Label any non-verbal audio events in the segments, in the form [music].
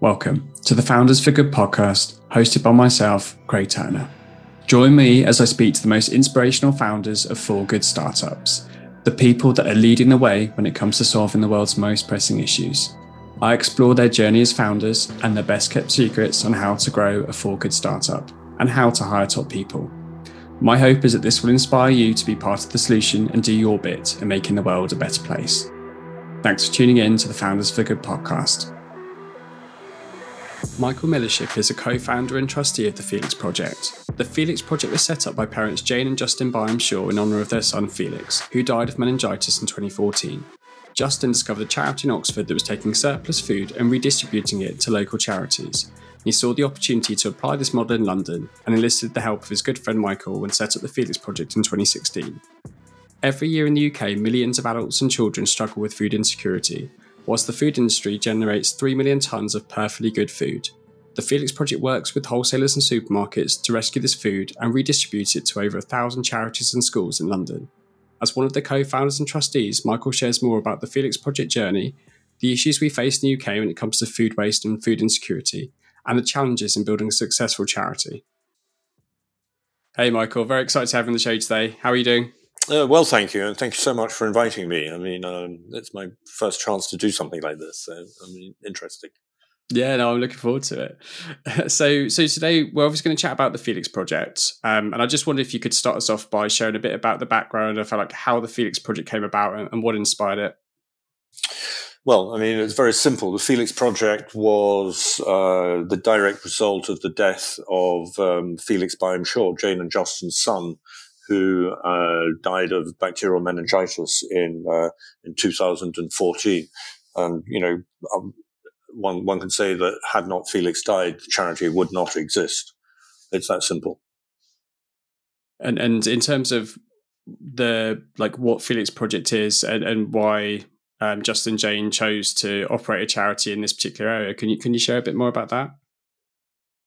Welcome to the Founders for Good podcast, hosted by myself, Craig Turner. Join me as I speak to the most inspirational founders of for good startups, the people that are leading the way when it comes to solving the world's most pressing issues. I explore their journey as founders and their best kept secrets on how to grow a for good startup and how to hire top people. My hope is that this will inspire you to be part of the solution and do your bit in making the world a better place. Thanks for tuning in to the Founders for Good podcast. Michael Millership is a co founder and trustee of the Felix Project. The Felix Project was set up by parents Jane and Justin Byam Shaw in honour of their son Felix, who died of meningitis in 2014. Justin discovered a charity in Oxford that was taking surplus food and redistributing it to local charities. He saw the opportunity to apply this model in London and enlisted the help of his good friend Michael when set up the Felix Project in 2016. Every year in the UK, millions of adults and children struggle with food insecurity, whilst the food industry generates 3 million tonnes of perfectly good food. The Felix Project works with wholesalers and supermarkets to rescue this food and redistribute it to over a thousand charities and schools in London. As one of the co founders and trustees, Michael shares more about the Felix Project journey, the issues we face in the UK when it comes to food waste and food insecurity, and the challenges in building a successful charity. Hey, Michael, very excited to have you on the show today. How are you doing? Uh, well, thank you, and thank you so much for inviting me. I mean, um, it's my first chance to do something like this, so I mean, interesting. Yeah, no, I'm looking forward to it. [laughs] So, so today we're obviously going to chat about the Felix project, um, and I just wondered if you could start us off by sharing a bit about the background of like how the Felix project came about and, and what inspired it. Well, I mean, it's very simple. The Felix Project was uh, the direct result of the death of um, Felix Byam Shaw, Jane and Justin's son, who uh, died of bacterial meningitis in uh, in 2014. And you know, um, one one can say that had not Felix died, the charity would not exist. It's that simple. And and in terms of the like what Felix Project is and, and why um, Justin Jane chose to operate a charity in this particular area, can you can you share a bit more about that?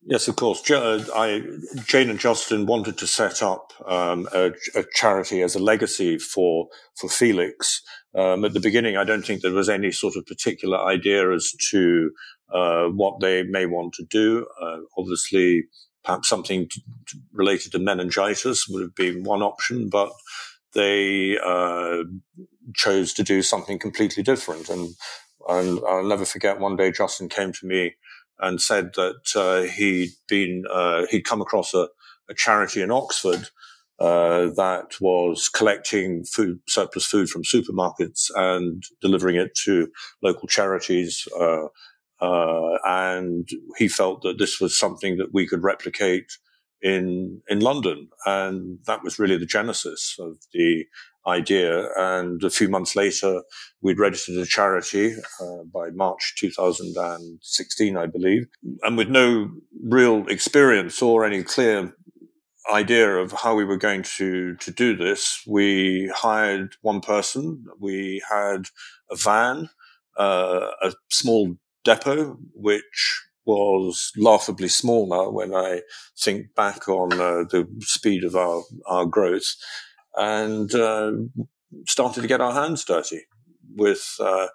Yes, of course. Uh, I, Jane and Justin wanted to set up um, a, a, charity as a legacy for for Felix. Um, at the beginning, I don't think there was any sort of particular idea as to uh, what they may want to do. Uh, obviously, perhaps something to, to related to meningitis would have been one option, but they uh, chose to do something completely different. And, and I'll never forget one day Justin came to me and said that uh, he'd been uh, he'd come across a, a charity in Oxford uh, that was collecting food surplus food from supermarkets and delivering it to local charities. Uh, uh, and he felt that this was something that we could replicate in in London, and that was really the genesis of the idea. And a few months later, we'd registered a charity uh, by March 2016, I believe, and with no real experience or any clear idea of how we were going to to do this, we hired one person. We had a van, uh, a small depot, which was laughably small now when I think back on uh, the speed of our, our growth and uh, started to get our hands dirty with uh,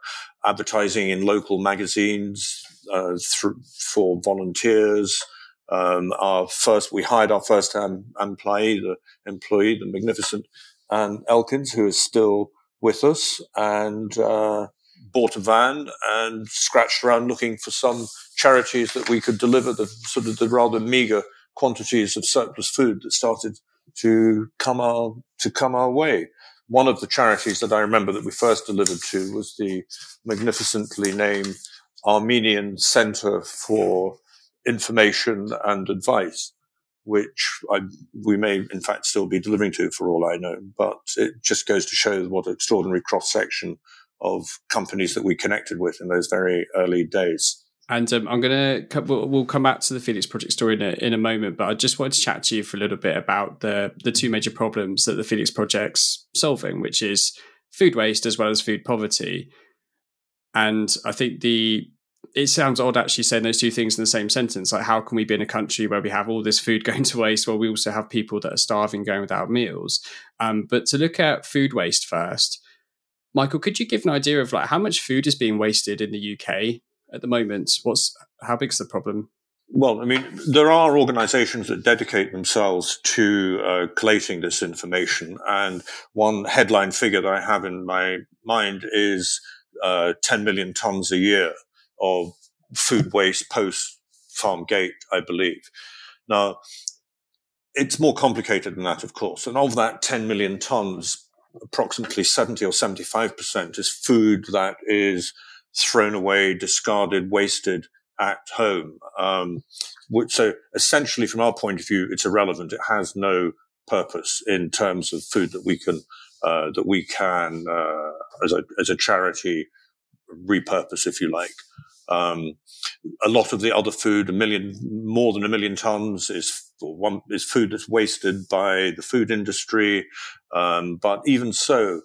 advertising in local magazines uh, th- for volunteers. Um, our first, we hired our first employee, the employee, the magnificent Anne Elkins, who is still with us, and uh, bought a van and scratched around looking for some charities that we could deliver the sort of the rather meager quantities of surplus food that started to come our to come our way. One of the charities that I remember that we first delivered to was the magnificently named Armenian Center for Information and Advice, which I, we may in fact still be delivering to for all I know. But it just goes to show what an extraordinary cross section of companies that we connected with in those very early days. And um, I'm gonna we'll, we'll, come back to the Felix Project story in a, in a moment, but I just wanted to chat to you for a little bit about the the two major problems that the Felix Project's solving, which is food waste as well as food poverty. And I think the it sounds odd actually saying those two things in the same sentence. Like, how can we be in a country where we have all this food [laughs] going to waste while we also have people that are starving going without meals? Um, but to look at food waste first, Michael, could you give an idea of like how much food is being wasted in the UK at the moment? What's how big's the problem? Well, I mean, there are organizations that dedicate themselves to uh, collating this information. And one headline figure that I have in my mind is uh, 10 million tons a year of food waste post farm gate, I believe. Now, it's more complicated than that, of course. And of that 10 million tons, approximately 70 or 75% is food that is thrown away, discarded, wasted at home. Um, which, so essentially, from our point of view, it's irrelevant. It has no purpose in terms of food that we can uh, that we can uh, as a as a charity repurpose, if you like. Um, a lot of the other food, a million, more than a million tons, is one is food that's wasted by the food industry. Um, but even so,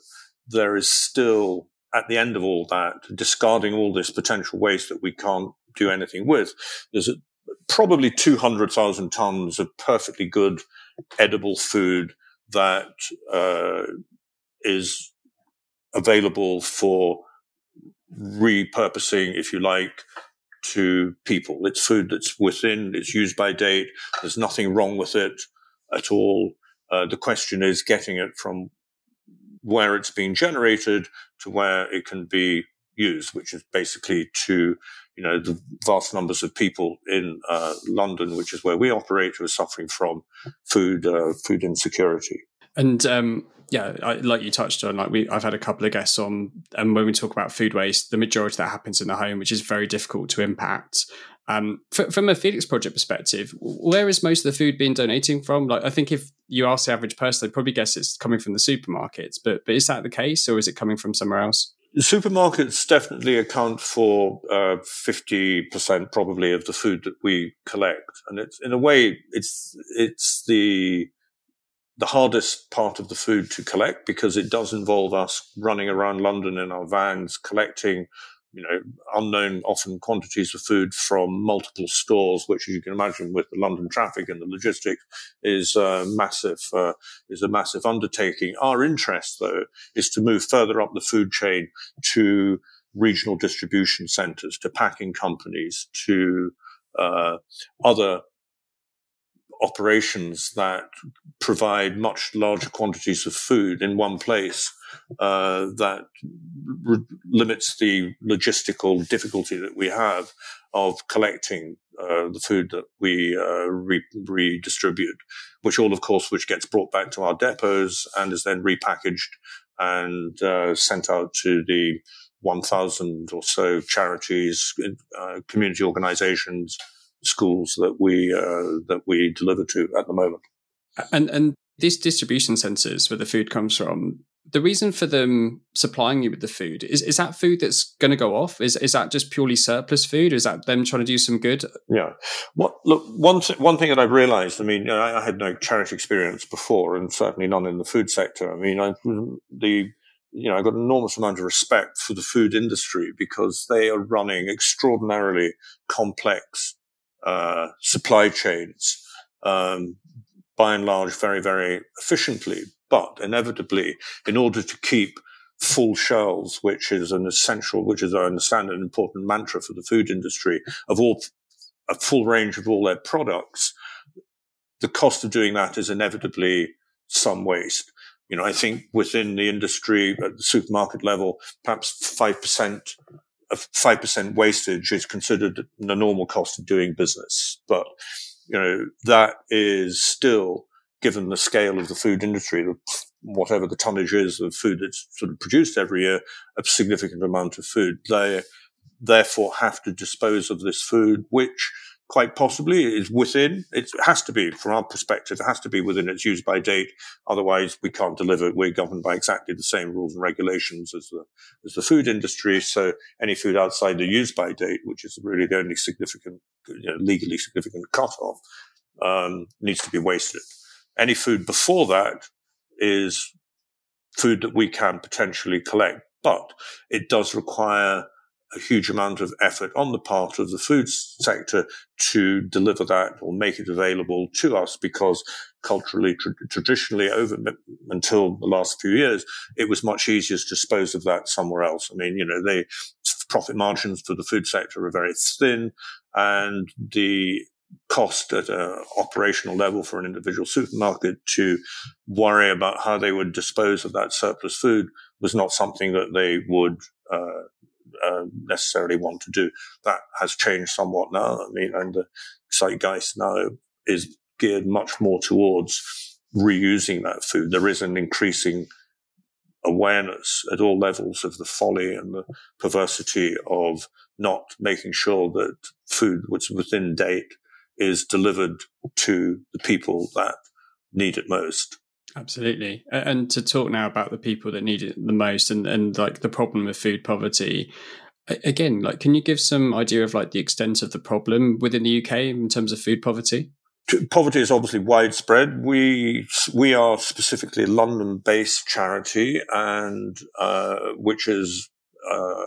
there is still at the end of all that, discarding all this potential waste that we can't do anything with, there's probably 200,000 tons of perfectly good edible food that uh, is available for repurposing, if you like, to people. It's food that's within, it's used by date. There's nothing wrong with it at all. Uh, the question is getting it from where it's being generated to where it can be used, which is basically to, you know, the vast numbers of people in uh, London, which is where we operate, who are suffering from food uh, food insecurity. And um, yeah, I, like you touched on, like we, I've had a couple of guests on, and when we talk about food waste, the majority that happens in the home, which is very difficult to impact. Um, from a Felix project perspective, where is most of the food being donating from? Like, I think if you ask the average person, they'd probably guess it's coming from the supermarkets. But but is that the case, or is it coming from somewhere else? Supermarkets definitely account for uh, fifty uh, percent, probably, of the food that we collect, and it's in a way, it's it's the the hardest part of the food to collect because it does involve us running around London in our vans collecting you know, unknown often quantities of food from multiple stores, which, as you can imagine, with the London traffic and the logistics, is uh, massive. Uh, is a massive undertaking. Our interest, though, is to move further up the food chain to regional distribution centres, to packing companies, to uh, other operations that provide much larger quantities of food in one place uh, that re- limits the logistical difficulty that we have of collecting uh, the food that we uh, re- redistribute, which all, of course, which gets brought back to our depots and is then repackaged and uh, sent out to the 1,000 or so charities, uh, community organizations, schools that we uh, that we deliver to at the moment. And and these distribution centres where the food comes from, the reason for them supplying you with the food is is that food that's going to go off? Is is that just purely surplus food? Is that them trying to do some good? Yeah. What look one one thing that I've realised. I mean, I, I, had no charity experience before, and certainly none in the food sector. I mean, I, the you know, I've got an enormous amount of respect for the food industry because they are running extraordinarily complex uh, supply chains, um, by and large, very, very efficiently. But inevitably, in order to keep full shelves, which is an essential, which is, I understand, an important mantra for the food industry of all, a full range of all their products, the cost of doing that is inevitably some waste. You know, I think within the industry at the supermarket level, perhaps 5% five percent wastage is considered the normal cost of doing business, but you know that is still, given the scale of the food industry, whatever the tonnage is of food that's sort of produced every year, a significant amount of food. They therefore have to dispose of this food, which quite possibly is within. It has to be, from our perspective, it has to be within its use by date. Otherwise, we can't deliver. We're governed by exactly the same rules and regulations as the as the food industry. So any food outside the use by date, which is really the only significant, you know, legally significant cutoff, um, needs to be wasted. Any food before that is food that we can potentially collect, but it does require a huge amount of effort on the part of the food sector to deliver that or make it available to us because culturally, tra- traditionally, over until the last few years, it was much easier to dispose of that somewhere else. I mean, you know, the profit margins for the food sector are very thin, and the cost at an operational level for an individual supermarket to worry about how they would dispose of that surplus food was not something that they would uh, uh, necessarily want to do. That has changed somewhat now. I mean, and the zeitgeist now is geared much more towards reusing that food. There is an increasing awareness at all levels of the folly and the perversity of not making sure that food which is within date is delivered to the people that need it most. Absolutely. And to talk now about the people that need it the most and, and like the problem of food poverty, again, like, can you give some idea of like the extent of the problem within the UK in terms of food poverty? Poverty is obviously widespread. We we are specifically a London-based charity, and uh, which is uh,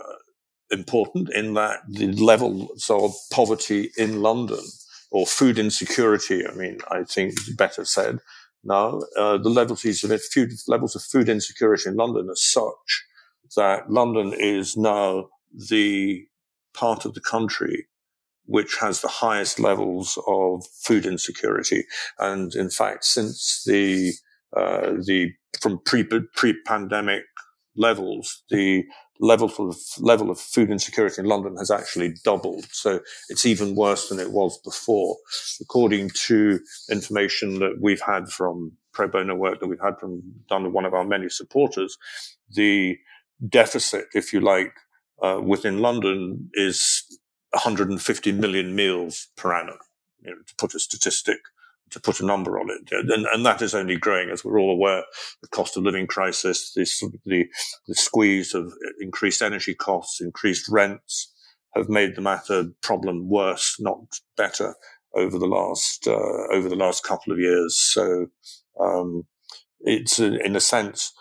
important in that the levels of poverty in London or food insecurity. I mean, I think better said now, uh, the levels of food, levels of food insecurity in London are such that London is now the part of the country which has the highest levels of food insecurity. And in fact, since the uh, the from pre pre pandemic levels, the level of level of food insecurity in London has actually doubled. So it's even worse than it was before, according to information that we've had from pro bono work that we've had from done with one of our many supporters. The deficit, if you like, uh, within London is 150 million meals per annum. You know, to put a statistic to put a number on it. And, and, that is only growing, as we're all aware, the cost of living crisis, the, the squeeze of increased energy costs, increased rents have made the matter problem worse, not better over the last, uh, over the last couple of years. So, um, it's a, in a sense,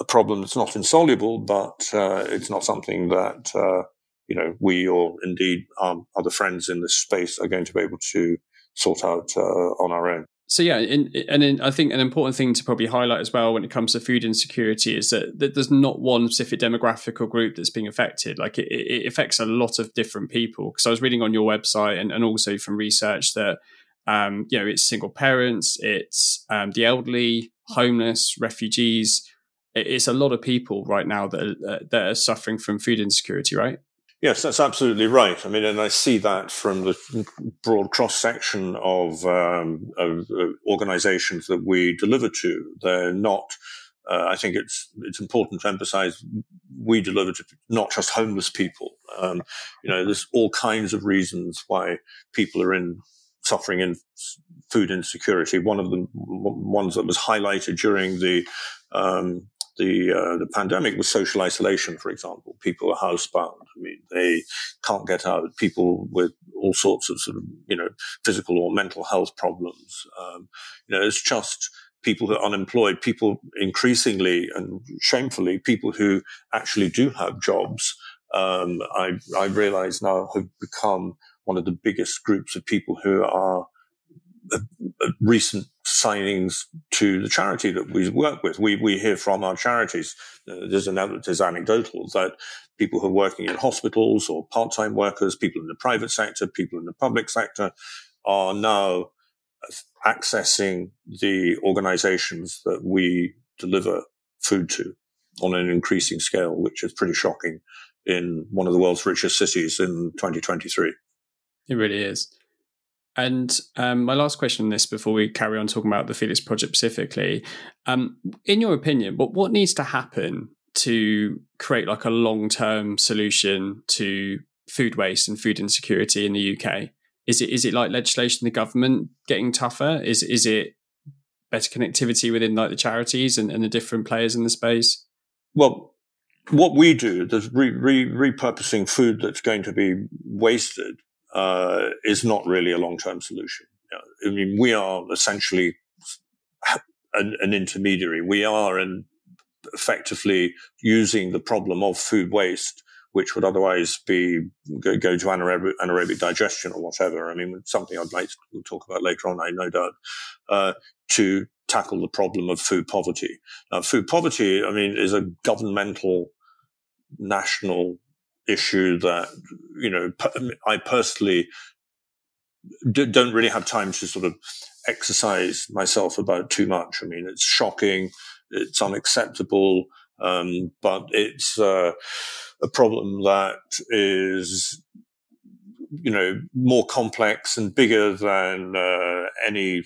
a problem that's not insoluble, but, uh, it's not something that, uh, you know, we or indeed um, other friends in this space are going to be able to sort out uh, on our own. So yeah, in, and in, I think an important thing to probably highlight as well when it comes to food insecurity is that, that there's not one specific demographic or group that's being affected. Like it, it affects a lot of different people. Because I was reading on your website and, and also from research that um, you know it's single parents, it's um, the elderly, homeless, refugees. It's a lot of people right now that are, that are suffering from food insecurity, right? Yes, that's absolutely right. I mean, and I see that from the broad cross section of, um, of organizations that we deliver to. They're not, uh, I think it's, it's important to emphasize we deliver to not just homeless people. Um, you know, there's all kinds of reasons why people are in suffering in food insecurity. One of the ones that was highlighted during the, um, the uh, the pandemic was social isolation, for example. People are housebound. I mean, they can't get out. People with all sorts of sort of you know physical or mental health problems. Um, you know, it's just people who are unemployed. People increasingly and shamefully, people who actually do have jobs. Um, I I realize now have become one of the biggest groups of people who are uh, uh, recent signings to the charity that we work with. We, we hear from our charities, uh, there's, an, there's anecdotal that people who are working in hospitals or part-time workers, people in the private sector, people in the public sector are now accessing the organizations that we deliver food to on an increasing scale, which is pretty shocking in one of the world's richest cities in 2023. It really is. And um, my last question on this before we carry on talking about the Felix project specifically, um, in your opinion, what what needs to happen to create like a long term solution to food waste and food insecurity in the UK? Is it is it like legislation, the government getting tougher? Is is it better connectivity within like the charities and, and the different players in the space? Well, what we do, there's re, re, repurposing food that's going to be wasted uh, is not really a long-term solution. I mean, we are essentially an, an intermediary. We are in effectively using the problem of food waste, which would otherwise be go, go to anaerobic, anaerobic, digestion or whatever. I mean, something I'd like to talk about later on, I no doubt, uh, to tackle the problem of food poverty. Now, food poverty, I mean, is a governmental national issue that you know I personally don't really have time to sort of exercise myself about too much. I mean, it's shocking, it's unacceptable, um, but it's uh, a problem that is you know more complex and bigger than uh, any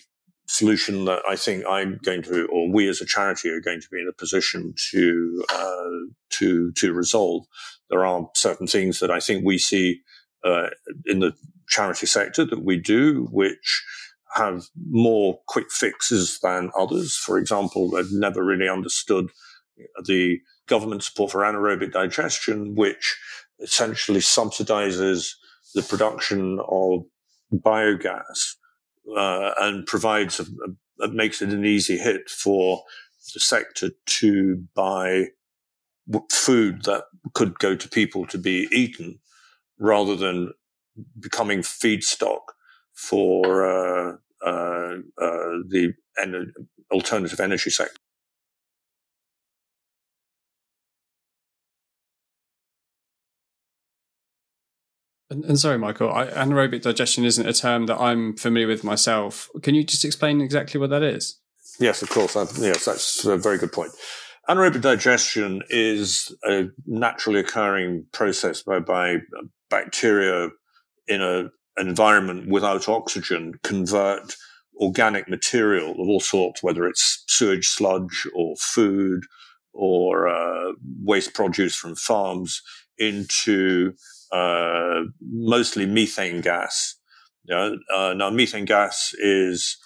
solution that I think I'm going to, or we as a charity are going to be in a position to uh, to to resolve. There are certain things that I think we see uh, in the charity sector that we do, which have more quick fixes than others. For example, I've never really understood the government support for anaerobic digestion, which essentially subsidizes the production of biogas uh, and provides a, a, makes it an easy hit for the sector to buy food that could go to people to be eaten rather than becoming feedstock for uh, uh, uh the en- alternative energy sector. And, and, sorry, Michael, I, anaerobic digestion isn't a term that I'm familiar with myself. Can you just explain exactly what that is? Yes, of course. I, yes, that's a very good point. Anaerobic digestion is a naturally occurring process whereby bacteria in a, an environment without oxygen convert organic material of all sorts, whether it's sewage sludge or food or uh, waste produce from farms, into uh, mostly methane gas. Know, uh, now, methane gas is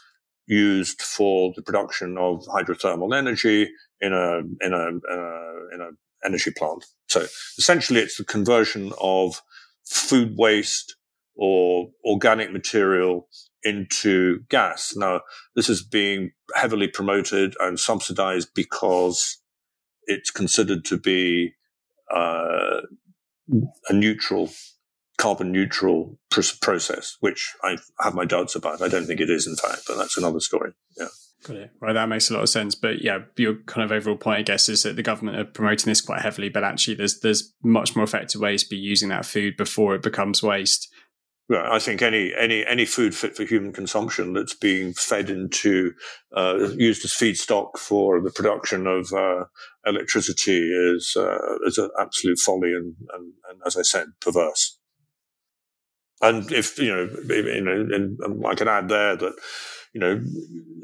used for the production of hydrothermal energy in a in a uh, in a energy plant. So essentially, it's the conversion of food waste or organic material into gas. Now, this is being heavily promoted and subsidized because it's considered to be uh, a neutral, carbon neutral pr- process, which I have my doubts about. I don't think it is, in fact, but that's another story. Yeah. Got it. Right, that makes a lot of sense. But yeah, your kind of overall point, I guess, is that the government are promoting this quite heavily, but actually, there's there's much more effective ways to be using that food before it becomes waste. Well, I think any any any food fit for human consumption that's being fed into uh, used as feedstock for the production of uh, electricity is uh, is an absolute folly and, and, and, as I said, perverse. And if you know, you know, and I can add there that you know,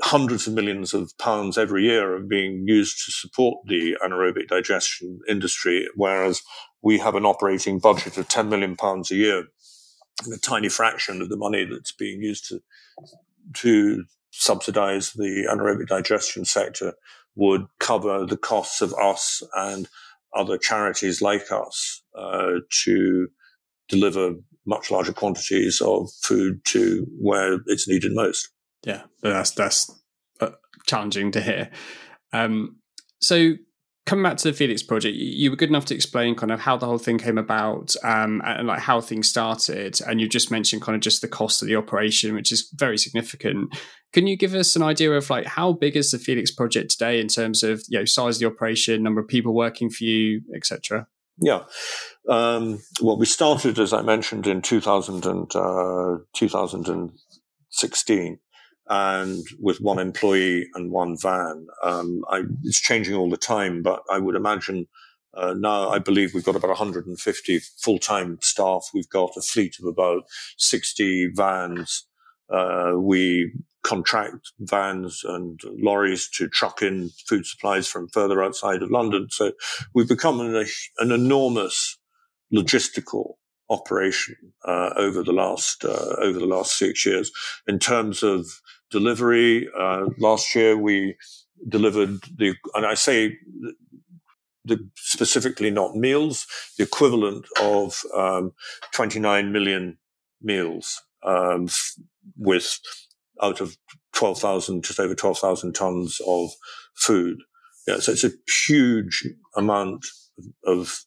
hundreds of millions of pounds every year are being used to support the anaerobic digestion industry, whereas we have an operating budget of 10 million pounds a year a tiny fraction of the money that's being used to to subsidize the anaerobic digestion sector would cover the costs of us and other charities like us uh, to deliver much larger quantities of food to where it's needed most. Yeah, that's that's uh, challenging to hear. Um, so coming back to the Felix project, you were good enough to explain kind of how the whole thing came about um, and like how things started. And you just mentioned kind of just the cost of the operation, which is very significant. Can you give us an idea of like how big is the Felix project today in terms of you know size of the operation, number of people working for you, etc. Yeah. Um, well, we started, as I mentioned, in 2000 and, uh, 2016 and with one employee and one van. Um, I, it's changing all the time, but I would imagine uh, now I believe we've got about 150 full-time staff. We've got a fleet of about 60 vans. Uh, we contract vans and lorries to truck in food supplies from further outside of London. So we've become an, an enormous logistical operation uh, over the last uh, over the last six years in terms of delivery. Uh, last year we delivered the, and I say the, specifically not meals, the equivalent of um, 29 million meals um, with out of 12,000, just over 12,000 tons of food. Yeah, so it's a huge amount of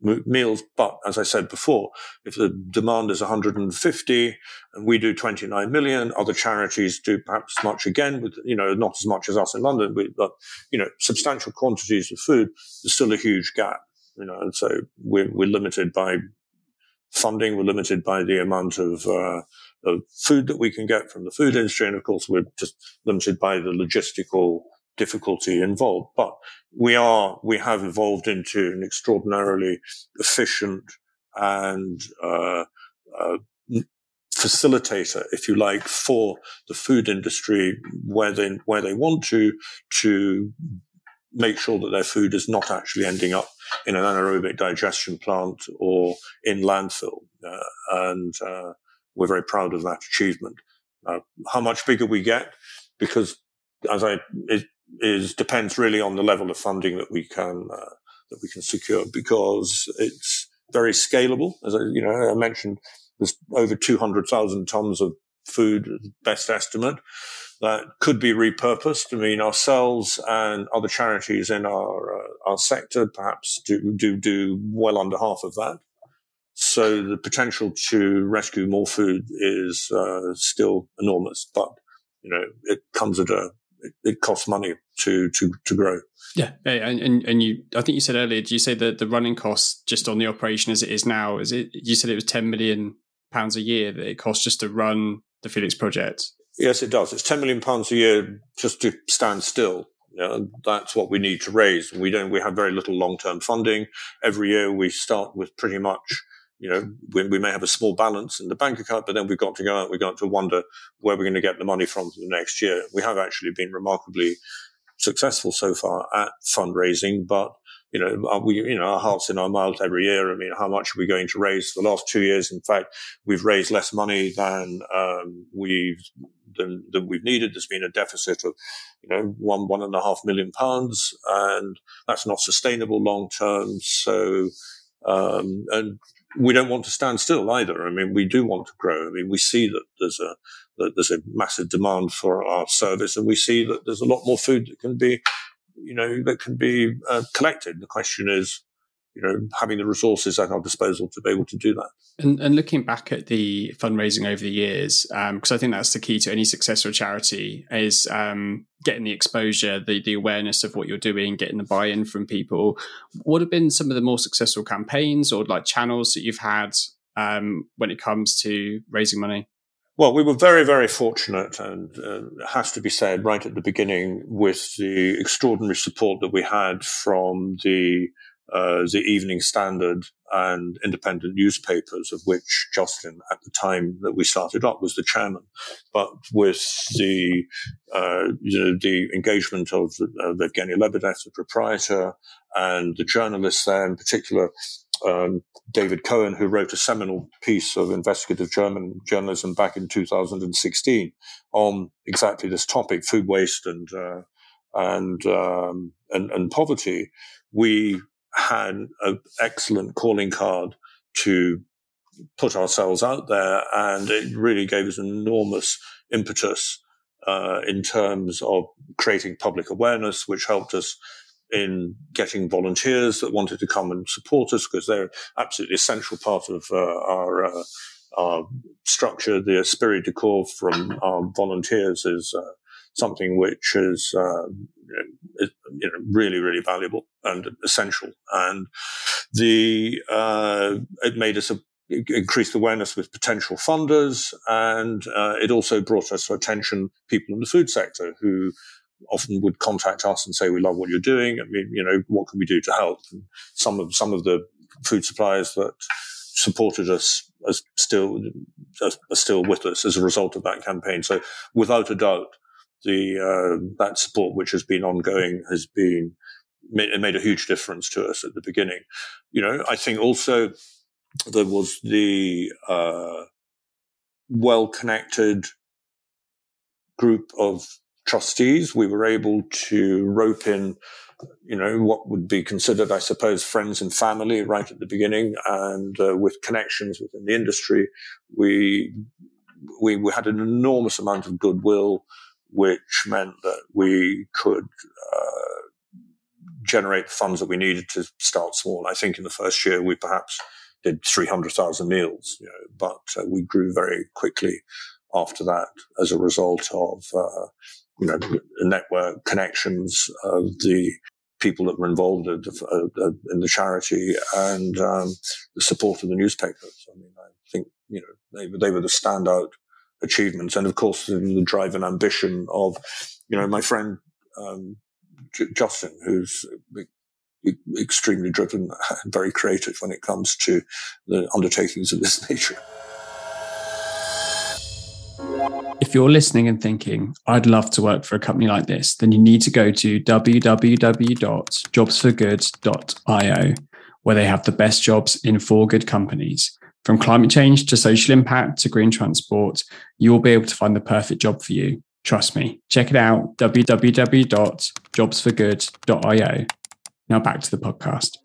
meals. But as I said before, if the demand is 150 and we do 29 million, other charities do perhaps much again with, you know, not as much as us in London, but, you know, substantial quantities of food, there's still a huge gap. You know, and so we're, we're limited by funding. We're limited by the amount of, uh, of food that we can get from the food industry. And of course, we're just limited by the logistical difficulty involved. But we are, we have evolved into an extraordinarily efficient and, uh, uh, facilitator, if you like, for the food industry where they, where they want to, to make sure that their food is not actually ending up in an anaerobic digestion plant or in landfill. Uh, and uh, we're very proud of that achievement. Uh, how much bigger we get, because as I is depends really on the level of funding that we can uh, that we can secure, because it's very scalable. As I, you know, I mentioned, there's over 200,000 tons of food, best estimate that could be repurposed. I mean, ourselves and other charities in our uh, our sector perhaps do do do well under half of that. So the potential to rescue more food is uh, still enormous, but you know it comes at a it, it, costs money to to to grow. Yeah, and, and and you, I think you said earlier. Did you say that the running cost just on the operation as it is now? Is it? You said it was ten million pounds a year that it costs just to run the Felix project. Yes, it does. It's 10 million pounds a year just to stand still. You know, that's what we need to raise. We don't, we have very little long-term funding. Every year we start with pretty much, you know, we, we may have a small balance in the bank account, but then we've got to go out, we've got to wonder where we're going to get the money from for the next year. We have actually been remarkably successful so far at fundraising, but you know, we, you know, our hearts in our mouth every year. I mean, how much are we going to raise? For the last two years, in fact, we've raised less money than um, we've than, than we've needed. There's been a deficit of, you know, one one and a half million pounds, and that's not sustainable long term. So, um, and we don't want to stand still either. I mean, we do want to grow. I mean, we see that there's a that there's a massive demand for our service, and we see that there's a lot more food that can be you know, that can be uh, collected. The question is, you know, having the resources at our disposal to be able to do that. And, and looking back at the fundraising over the years, because um, I think that's the key to any successful charity is um, getting the exposure, the, the awareness of what you're doing, getting the buy-in from people. What have been some of the more successful campaigns or like channels that you've had um, when it comes to raising money? Well, we were very, very fortunate, and uh, it has to be said right at the beginning with the extraordinary support that we had from the uh, the Evening Standard and independent newspapers, of which Justin, at the time that we started up, was the chairman. But with the uh, you know, the engagement of, of Evgeny Lebedev, the proprietor, and the journalists there, in particular, um, David Cohen, who wrote a seminal piece of investigative German journalism back in 2016 on exactly this topic, food waste and uh, and, um, and and poverty. We had an excellent calling card to put ourselves out there, and it really gave us enormous impetus uh, in terms of creating public awareness, which helped us in getting volunteers that wanted to come and support us because they're absolutely essential part of uh, our, uh, our structure. The esprit de corps from our volunteers is uh, something which is, uh, you know, really, really valuable and essential. And the uh, it made us a awareness with potential funders, and uh, it also brought us to attention people in the food sector who often would contact us and say, "We love what you're doing. I mean, you know, what can we do to help?" And some of some of the food suppliers that supported us are still are still with us as a result of that campaign. So, without a doubt, the uh, that support which has been ongoing has been it made a huge difference to us at the beginning. You know, I think also there was the uh, well connected group of trustees, we were able to rope in, you know, what would be considered, I suppose, friends and family right at the beginning, and uh, with connections within the industry, we, we we had an enormous amount of goodwill, which meant that we could. Uh, generate the funds that we needed to start small. I think in the first year we perhaps did 300,000 meals, you know, but uh, we grew very quickly after that as a result of uh, you know, network connections of the people that were involved in the, in the charity and um, the support of the newspapers. I mean, I think you know they they were the standout achievements, and of course the, drive and ambition of you know my friend um, J- Justin, who's extremely driven and very creative when it comes to the undertakings of this [laughs] nature. If you're listening and thinking, I'd love to work for a company like this, then you need to go to www.jobsforgood.io, where they have the best jobs in for good companies. From climate change to social impact to green transport, you will be able to find the perfect job for you. Trust me. Check it out www.jobsforgood.io. Now back to the podcast.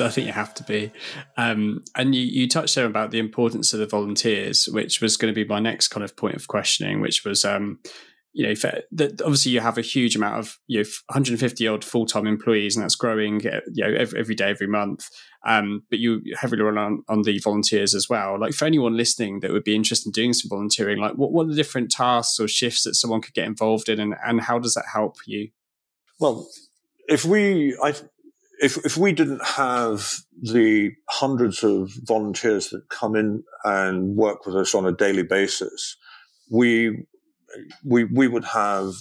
I think you have to be. Um, and you, you touched there about the importance of the volunteers, which was going to be my next kind of point of questioning, which was, um, you know, that obviously you have a huge amount of, you know, 150 odd full time employees, and that's growing, uh, you know, every, every day, every month. Um, but you heavily rely on, on the volunteers as well. Like for anyone listening that would be interested in doing some volunteering, like what, what are the different tasks or shifts that someone could get involved in, and, and how does that help you? Well, if we, I, if if we didn't have the hundreds of volunteers that come in and work with us on a daily basis, we we we would have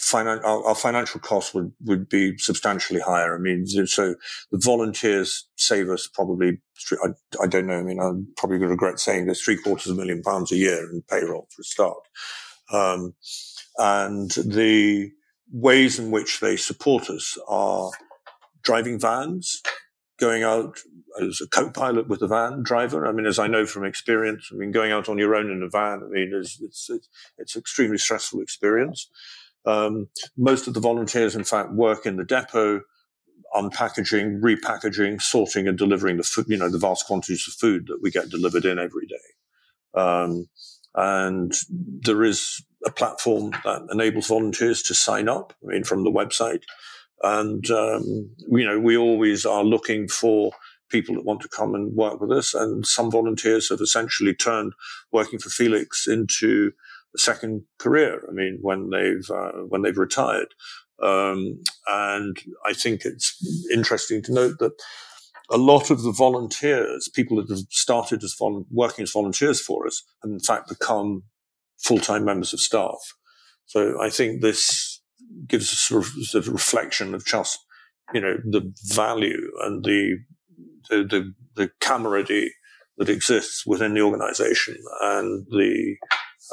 finan- our, our, financial costs would, would be substantially higher. I mean, so the volunteers save us probably, I, I don't know, I mean, I'm probably going to regret saying this, three quarters of a million pounds a year in payroll for a start. Um, and the ways in which they support us are driving vans, going out as a co-pilot with a van driver. I mean, as I know from experience, I mean, going out on your own in a van, I mean, it's, it's, it's extremely stressful experience. Um, most of the volunteers, in fact, work in the depot, unpackaging, repackaging, sorting and delivering the food, you know, the vast quantities of food that we get delivered in every day. Um, and there is a platform that enables volunteers to sign up, I mean, from the website. And, um, you know, we always are looking for people that want to come and work with us. And some volunteers have essentially turned working for Felix into a second career. I mean, when they've, uh, when they've retired. Um, and I think it's interesting to note that a lot of the volunteers, people that have started as working as volunteers for us, have in fact become full-time members of staff. So I think this gives a sort of, sort of reflection of just, you know, the value and the, the, the, the camaraderie that exists within the organization and the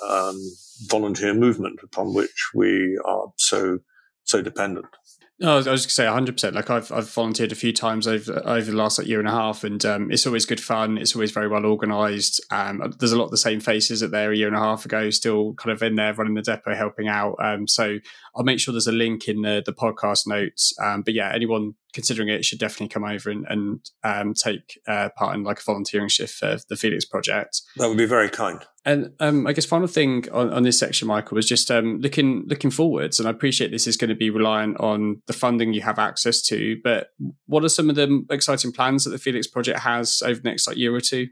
um, volunteer movement upon which we are so, so dependent. No, I was, just going to say 100%. Like I've, I've volunteered a few times over over the last like, year and a half, and um, it's always good fun. It's always very well organised. Um, there's a lot of the same faces that there a year and a half ago, still kind of in there running the depot, helping out. Um, so I'll make sure there's a link in the, the podcast notes. Um, but yeah, anyone considering it should definitely come over and, and um, take uh, part in like a volunteering shift for the Felix project. That would be very kind. And um, I guess final thing on, on, this section, Michael, was just um, looking looking forwards. And I appreciate this is going to be reliant on the funding you have access to. But what are some of the exciting plans that the Felix project has over the next like year or two?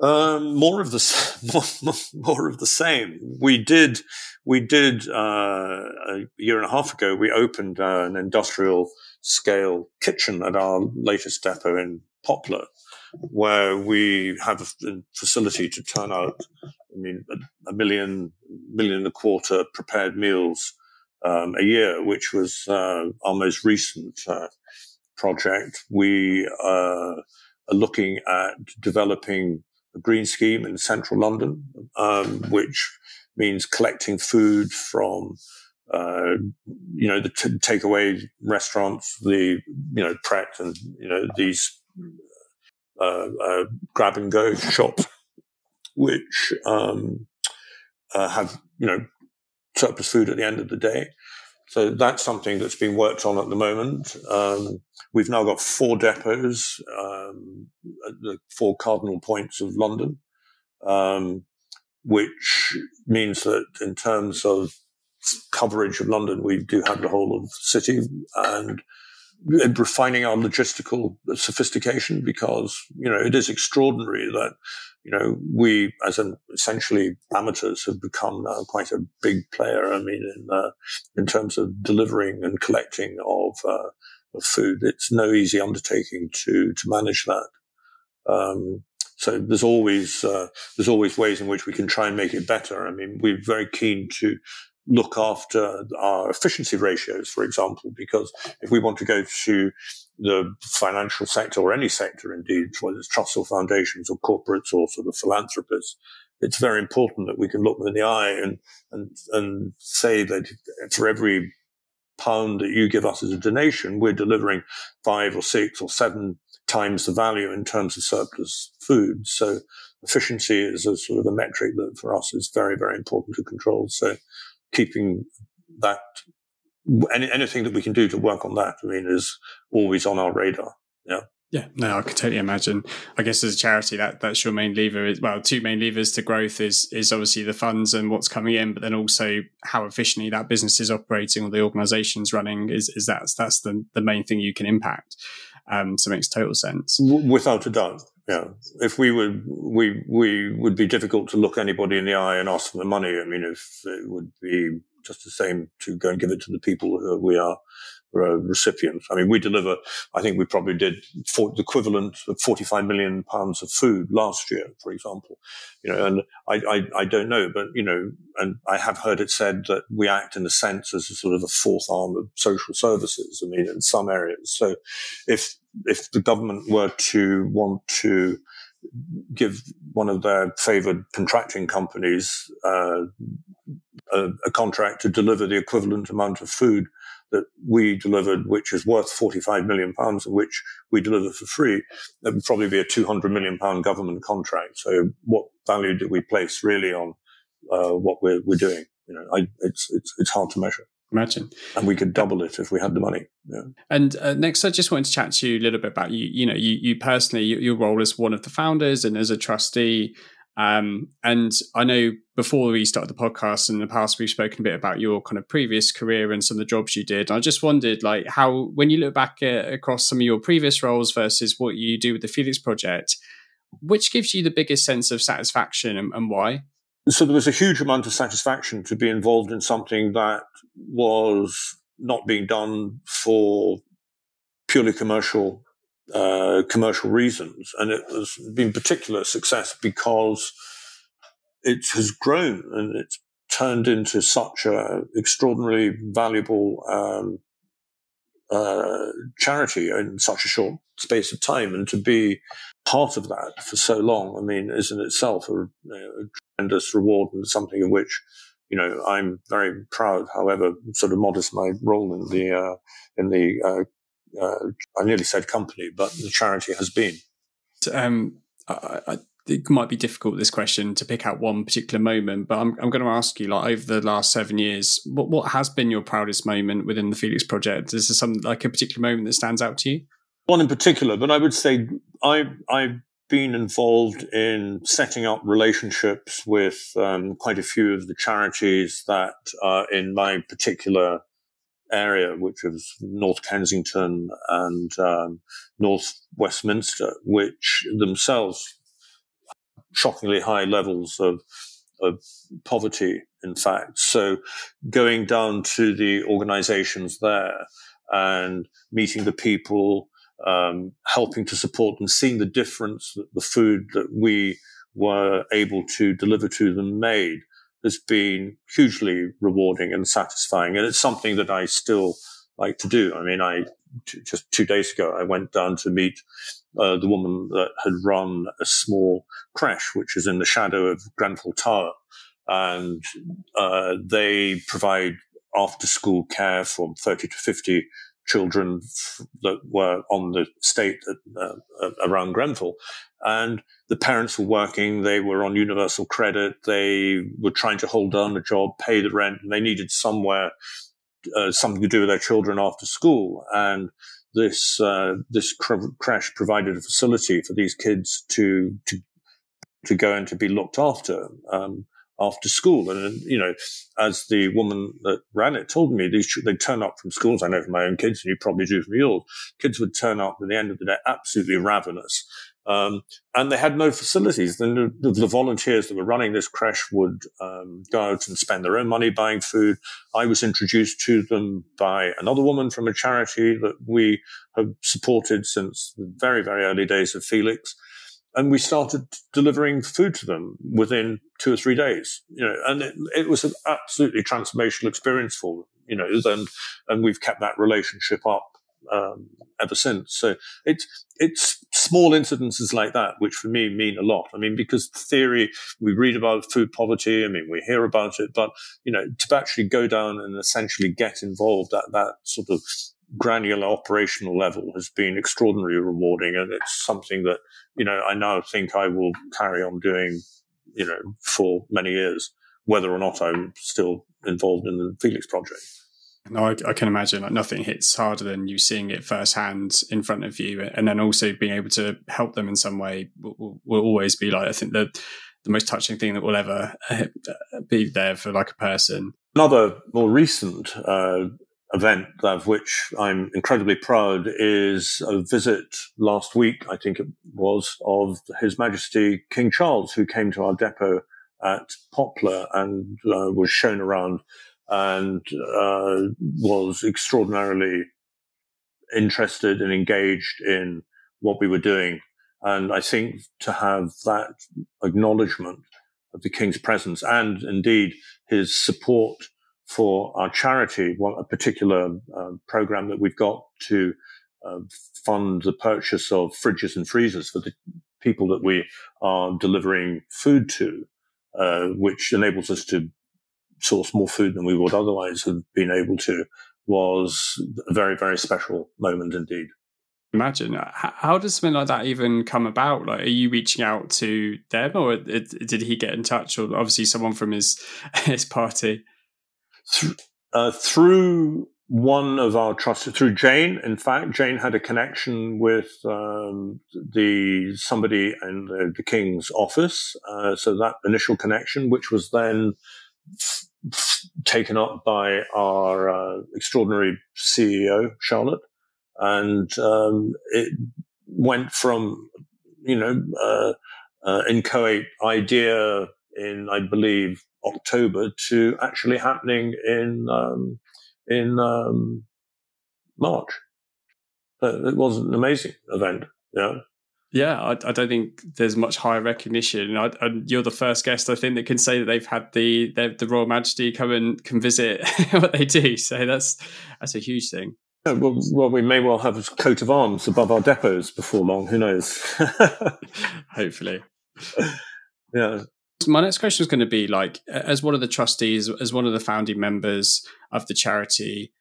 Um, more of the [laughs] more, more, of the same. We did we did uh, a year and a half ago. We opened uh, an industrial scale kitchen at our latest depot in Poplar, where we have a facility to turn out, I mean, a, a million, million and a quarter prepared meals um, a year, which was uh, our most recent uh, project. We uh, are looking at developing a green scheme in central London, um, which means collecting food from uh, you know, the t- takeaway restaurants, the, you know, Pret and, you know, these, uh, uh, grab and go shops, which, um, uh, have, you know, surplus food at the end of the day. So that's something that's being worked on at the moment. Um, we've now got four depots, um, at the four cardinal points of London, um, which means that in terms of coverage of London, we do have the whole of the city, and refining our logistical sophistication because you know it is extraordinary that you know we as an essentially amateurs have become uh, quite a big player. I mean, in uh, in terms of delivering and collecting of, uh, of food, it's no easy undertaking to to manage that. Um, so there's always uh, there's always ways in which we can try and make it better. I mean, we're very keen to look after our efficiency ratios, for example, because if we want to go to the financial sector or any sector indeed, whether it's trusts or foundations or corporates or sort of philanthropists, it's very important that we can look them in the eye and, and, and say that for every pound that you give us as a donation, we're delivering five or six or seven times the value in terms of surplus food. So efficiency is a sort of a metric that for us is very, very important to control. So keeping that any, anything that we can do to work on that, I mean, is always on our radar. Yeah. Yeah, no, I could totally imagine. I guess as a charity, that that's your main lever. Is, well, two main levers to growth is is obviously the funds and what's coming in, but then also how efficiently that business is operating or the organisation's running. Is is that that's the the main thing you can impact. Um, so it makes total sense. Without a doubt, yeah. If we would, we we would be difficult to look anybody in the eye and ask for the money. I mean, if it would be just the same to go and give it to the people who we are uh, recipients. I mean, we deliver, I think we probably did for the equivalent of 45 million pounds of food last year, for example, you know, and I, I, I, don't know, but, you know, and I have heard it said that we act in a sense as a sort of a fourth arm of social services. I mean, in some areas. So if, if the government were to want to give one of their favored contracting companies uh, a, a, contract to deliver the equivalent amount of food that we delivered, which is worth 45 million pounds and which we deliver for free, that would probably be a 200 million pound government contract. So what value do we place really on uh, what we're, we're doing? You know, I, it's, it's, it's hard to measure imagine. And we could double it if we had the money. Yeah. And uh, next, I just wanted to chat to you a little bit about you. You know, you, you personally, your role as one of the founders and as a trustee. Um, and I know before we started the podcast in the past, we've spoken a bit about your kind of previous career and some of the jobs you did. I just wondered, like, how when you look back at, across some of your previous roles versus what you do with the Felix Project, which gives you the biggest sense of satisfaction and, and why? So there was a huge amount of satisfaction to be involved in something that was not being done for purely commercial uh, commercial reasons, and it has been particular success because it has grown and it's turned into such a extraordinarily valuable um, uh, charity in such a short space of time, and to be part of that for so long, I mean, is in itself a, a tremendous reward and something of which you know I'm very proud. However, sort of modest my role in the uh, in the uh, uh, I nearly said company, but the charity has been. Um, I, I, it might be difficult this question to pick out one particular moment, but I'm, I'm going to ask you, like over the last seven years, what what has been your proudest moment within the Felix project? Is there some like a particular moment that stands out to you? One in particular, but I would say I I've been involved in setting up relationships with um, quite a few of the charities that are in my particular area, which is North Kensington and um, North Westminster, which themselves shockingly high levels of, of poverty, in fact. So going down to the organizations there and meeting the people, um, helping to support them, seeing the difference that the food that we were able to deliver to them made has been hugely rewarding and satisfying. And it's something that I still like to do. I mean, I t- just two days ago, I went down to meet uh, the woman that had run a small creche, which is in the shadow of Grenfell Tower. And uh, they provide after school care from 30 to 50 children that were on the state at, uh, around Grenfell. And the parents were working. They were on universal credit. They were trying to hold down a job, pay the rent, and they needed somewhere, uh, something to do with their children after school. And this, uh, this creche provided a facility for these kids to, to, to go and to be looked after. Um, after school. And, you know, as the woman that ran it told me, these, they'd turn up from schools. I know from my own kids, and you probably do from yours. Kids would turn up at the end of the day absolutely ravenous. Um, and they had no facilities. The, the, the, volunteers that were running this creche would um, go out and spend their own money buying food. I was introduced to them by another woman from a charity that we have supported since the very, very early days of Felix. And we started delivering food to them within two or three days, you know, and it, it was an absolutely transformational experience for them, you know, and, and we've kept that relationship up um, ever since. So it's it's small incidences like that which for me mean a lot. I mean, because theory we read about food poverty. I mean, we hear about it, but you know, to actually go down and essentially get involved at that sort of granular operational level has been extraordinarily rewarding, and it's something that you know I now think I will carry on doing. You know, for many years, whether or not I'm still involved in the Felix project. No, I, I, can imagine like nothing hits harder than you seeing it firsthand in front of you, and then also being able to help them in some way will, will, always be like I think the the most touching thing that will ever uh, be there for like a person. Another more recent uh, event of which I'm incredibly proud is a visit last week, I think it was, of His Majesty King Charles, who came to our depot at Poplar and uh, was shown around and uh, was extraordinarily interested and engaged in what we were doing. And I think to have that acknowledgement of the King's presence and indeed his support for our charity, one, a particular uh, program that we've got to uh, fund the purchase of fridges and freezers for the people that we are delivering food to, uh, which enables us to source more food than we would otherwise have been able to was a very, very special moment indeed. Imagine how does something like that even come about? Like, are you reaching out to them, or did he get in touch, or obviously someone from his [laughs] his party? Uh, through one of our trusted, through Jane. In fact, Jane had a connection with um, the somebody in the, the King's office. Uh, so that initial connection, which was then taken up by our uh, extraordinary CEO, Charlotte. And um, it went from, you know, uh, uh, inchoate idea in, I believe, October to actually happening in um, in um, March. it was an amazing event. Yeah. Yeah, I, I, don't think there's much higher recognition. I, you're the first guest I think that can say that they've had the the Royal Majesty come and come visit [laughs] what they do. So that's that's a huge thing. Yeah, well, well, we may well have a coat of arms above our depots before long. Who knows? [laughs] Hopefully. Yeah. My next question is going to be like, as one of the trustees, as one of the founding members of the charity,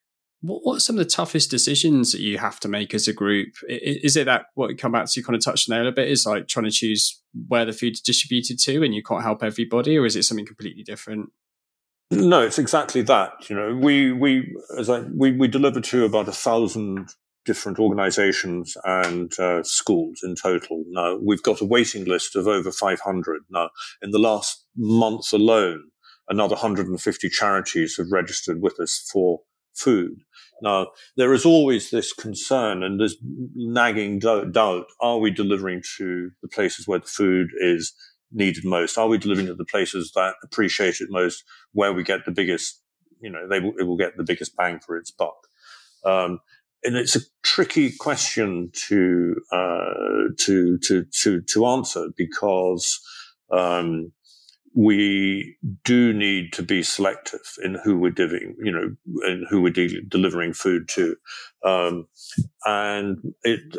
what, what are some of the toughest decisions that you have to make as a group? Is it that what come back to, you kind of touched on there a little bit, is like trying to choose where the food's distributed to and you can't help everybody, or is it something completely different? No, it's exactly that. You know, we we as I we we deliver to about a thousand different organizations and uh, schools in total. Now we've got a waiting list of over 500. Now in the last month alone, another 150 charities have registered with us for food. Now, there is always this concern and this nagging doubt. Are we delivering to the places where the food is needed most? Are we delivering to the places that appreciate it most, where we get the biggest, you know, they will, it will get the biggest bang for its buck? Um, and it's a tricky question to, uh, to, to, to, to answer because, um, we do need to be selective in who we're giving, you know, and who we're de- delivering food to. Um, and it,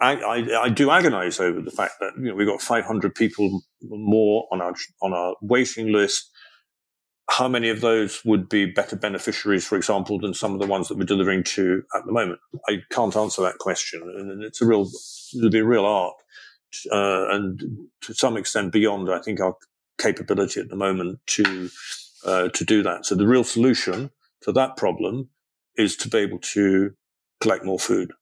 I, I, I, do agonize over the fact that, you know, we've got 500 people more on our, on our waiting list. How many of those would be better beneficiaries, for example, than some of the ones that we're delivering to at the moment? I can't answer that question. And it's a real, it'll be a real art. Uh, and to some extent beyond, I think, our capability at the moment to uh, to do that. So the real solution to that problem is to be able to collect more food.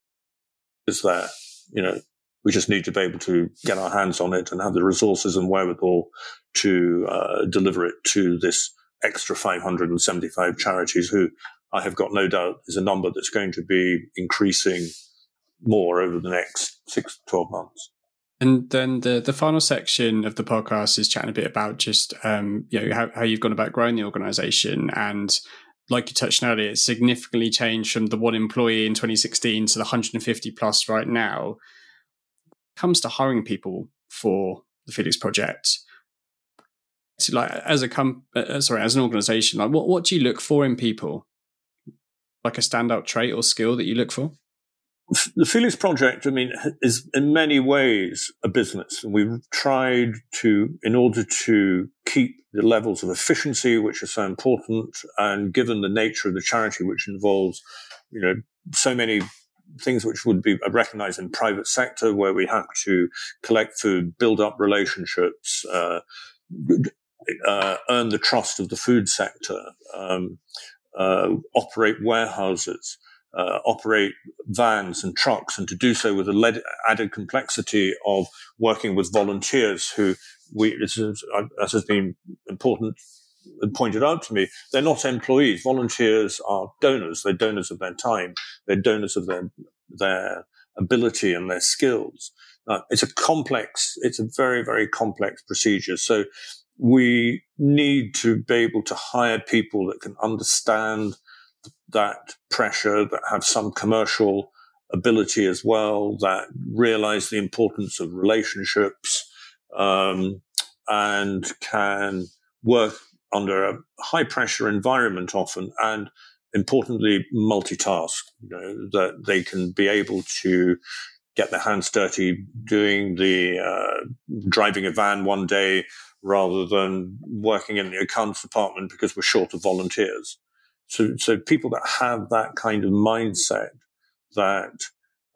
Is there, you know, We just need to be able to get our hands on it and have the resources and wherewithal to uh, deliver it to this extra 575 charities who I have got no doubt is a number that's going to be increasing more over the next six to 12 months. And then the the final section of the podcast is chatting a bit about just um, you know how, how you've gone about growing the organization and like you touched on earlier, it's significantly changed from the one employee in 2016 to the 150 plus right now. Comes to hiring people for the Felix project. Like as a com- uh, sorry, as an organization, like what, what do you look for in people? Like a standout trait or skill that you look for? the Felix project, I mean, is in many ways a business. And we've tried to, in order to keep the levels of efficiency, which are so important, and given the nature of the charity, which involves, you know, so many things which would be recognized in private sector, where we have to collect food, build up relationships, uh, uh, earn the trust of the food sector, um, uh, operate warehouses uh, operate vans and trucks and to do so with the added complexity of working with volunteers who we, as has been important pointed out to me, they're not employees. Volunteers are donors. They're donors of their time. They're donors of their, their ability and their skills. Uh, it's a complex, it's a very, very complex procedure. So we need to be able to hire people that can understand that pressure, that have some commercial ability as well, that realize the importance of relationships, um, and can work under a high pressure environment often and importantly multitask you know that they can be able to get their hands dirty doing the uh, driving a van one day rather than working in the accounts department because we're short of volunteers so, so people that have that kind of mindset that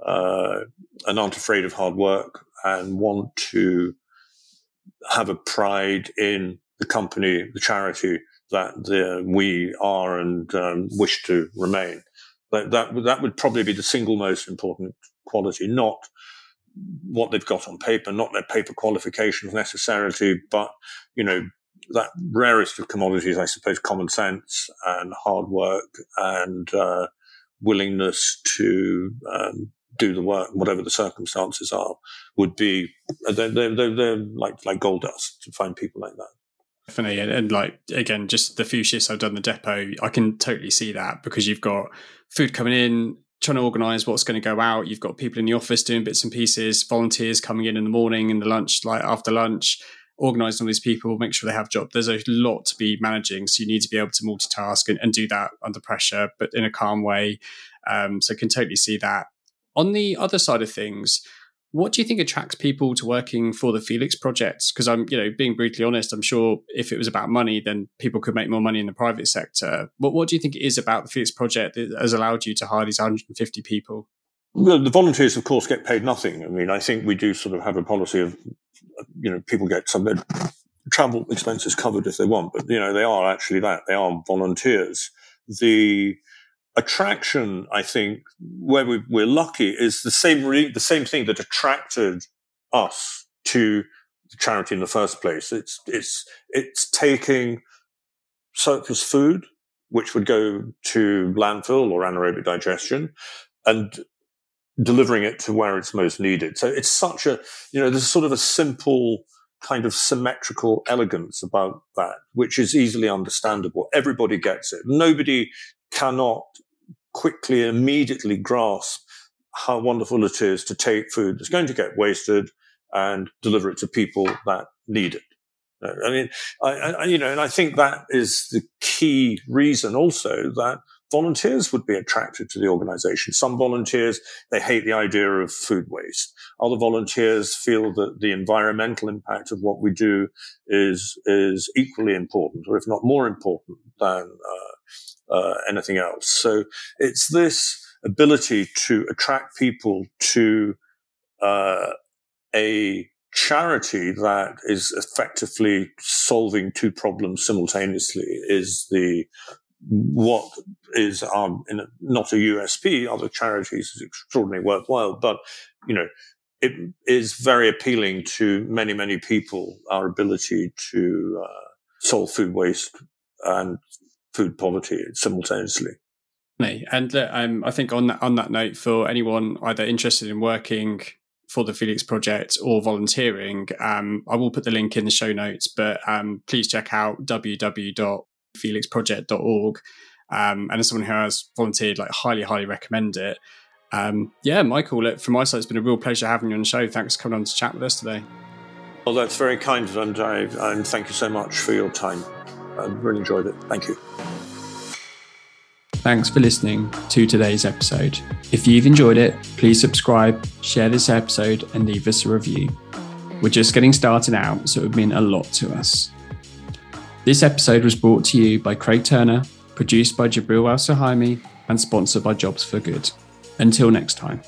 uh, and aren't afraid of hard work and want to have a pride in the company, the charity that the, we are and um, wish to remain. That, that that would probably be the single most important quality, not what they've got on paper, not their paper qualifications necessarily, but you know that rarest of commodities, I suppose, common sense and hard work and uh, willingness to um, do the work, whatever the circumstances are, would be they're, they're, they're, like like gold dust to find people like that. Definitely, and, and like again, just the few shifts I've done the depot, I can totally see that because you've got food coming in, trying to organize what's going to go out. You've got people in the office doing bits and pieces, volunteers coming in in the morning, and the lunch, like after lunch organize all these people, make sure they have jobs. There's a lot to be managing. So you need to be able to multitask and, and do that under pressure, but in a calm way. Um, so I can totally see that. On the other side of things, what do you think attracts people to working for the Felix projects? Because I'm, you know, being brutally honest, I'm sure if it was about money, then people could make more money in the private sector. But what do you think it is about the Felix project that has allowed you to hire these 150 people? Well, the volunteers, of course, get paid nothing. I mean, I think we do sort of have a policy of you know, people get some travel expenses covered if they want, but you know, they are actually that. They are volunteers. The attraction, I think, where we, are lucky is the same, re- the same thing that attracted us to the charity in the first place. It's, it's, it's taking surplus food, which would go to landfill or anaerobic digestion and delivering it to where it's most needed. So it's such a, you know, there's sort of a simple kind of symmetrical elegance about that, which is easily understandable. Everybody gets it. Nobody cannot quickly, immediately grasp how wonderful it is to take food that's going to get wasted and deliver it to people that need it. Uh, I mean, I, I, you know, and I think that is the key reason also that volunteers would be attracted to the organization. Some volunteers, they hate the idea of food waste. Other volunteers feel that the environmental impact of what we do is, is equally important, or if not more important than uh, uh, anything else. So it's this ability to attract people to uh, a charity that is effectively solving two problems simultaneously is the what is um, a, not a USP. Other charities is extraordinarily worthwhile, but you know, it is very appealing to many, many people, our ability to uh, solve food waste and food poverty simultaneously. And um, I think on that, on that note, for anyone either interested in working for the Felix Project or volunteering, um, I will put the link in the show notes. But um, please check out www.felixproject.org. Um, and as someone who has volunteered, like highly, highly recommend it. Um, yeah, Michael, look, from my side, it's been a real pleasure having you on the show. Thanks for coming on to chat with us today. Well, that's very kind, of and, I, and thank you so much for your time. I really enjoyed it. Thank you. Thanks for listening to today's episode. If you've enjoyed it, please subscribe, share this episode, and leave us a review. We're just getting started out, so it would mean a lot to us. This episode was brought to you by Craig Turner, produced by Jabril Al Sahimi, and sponsored by Jobs for Good. Until next time.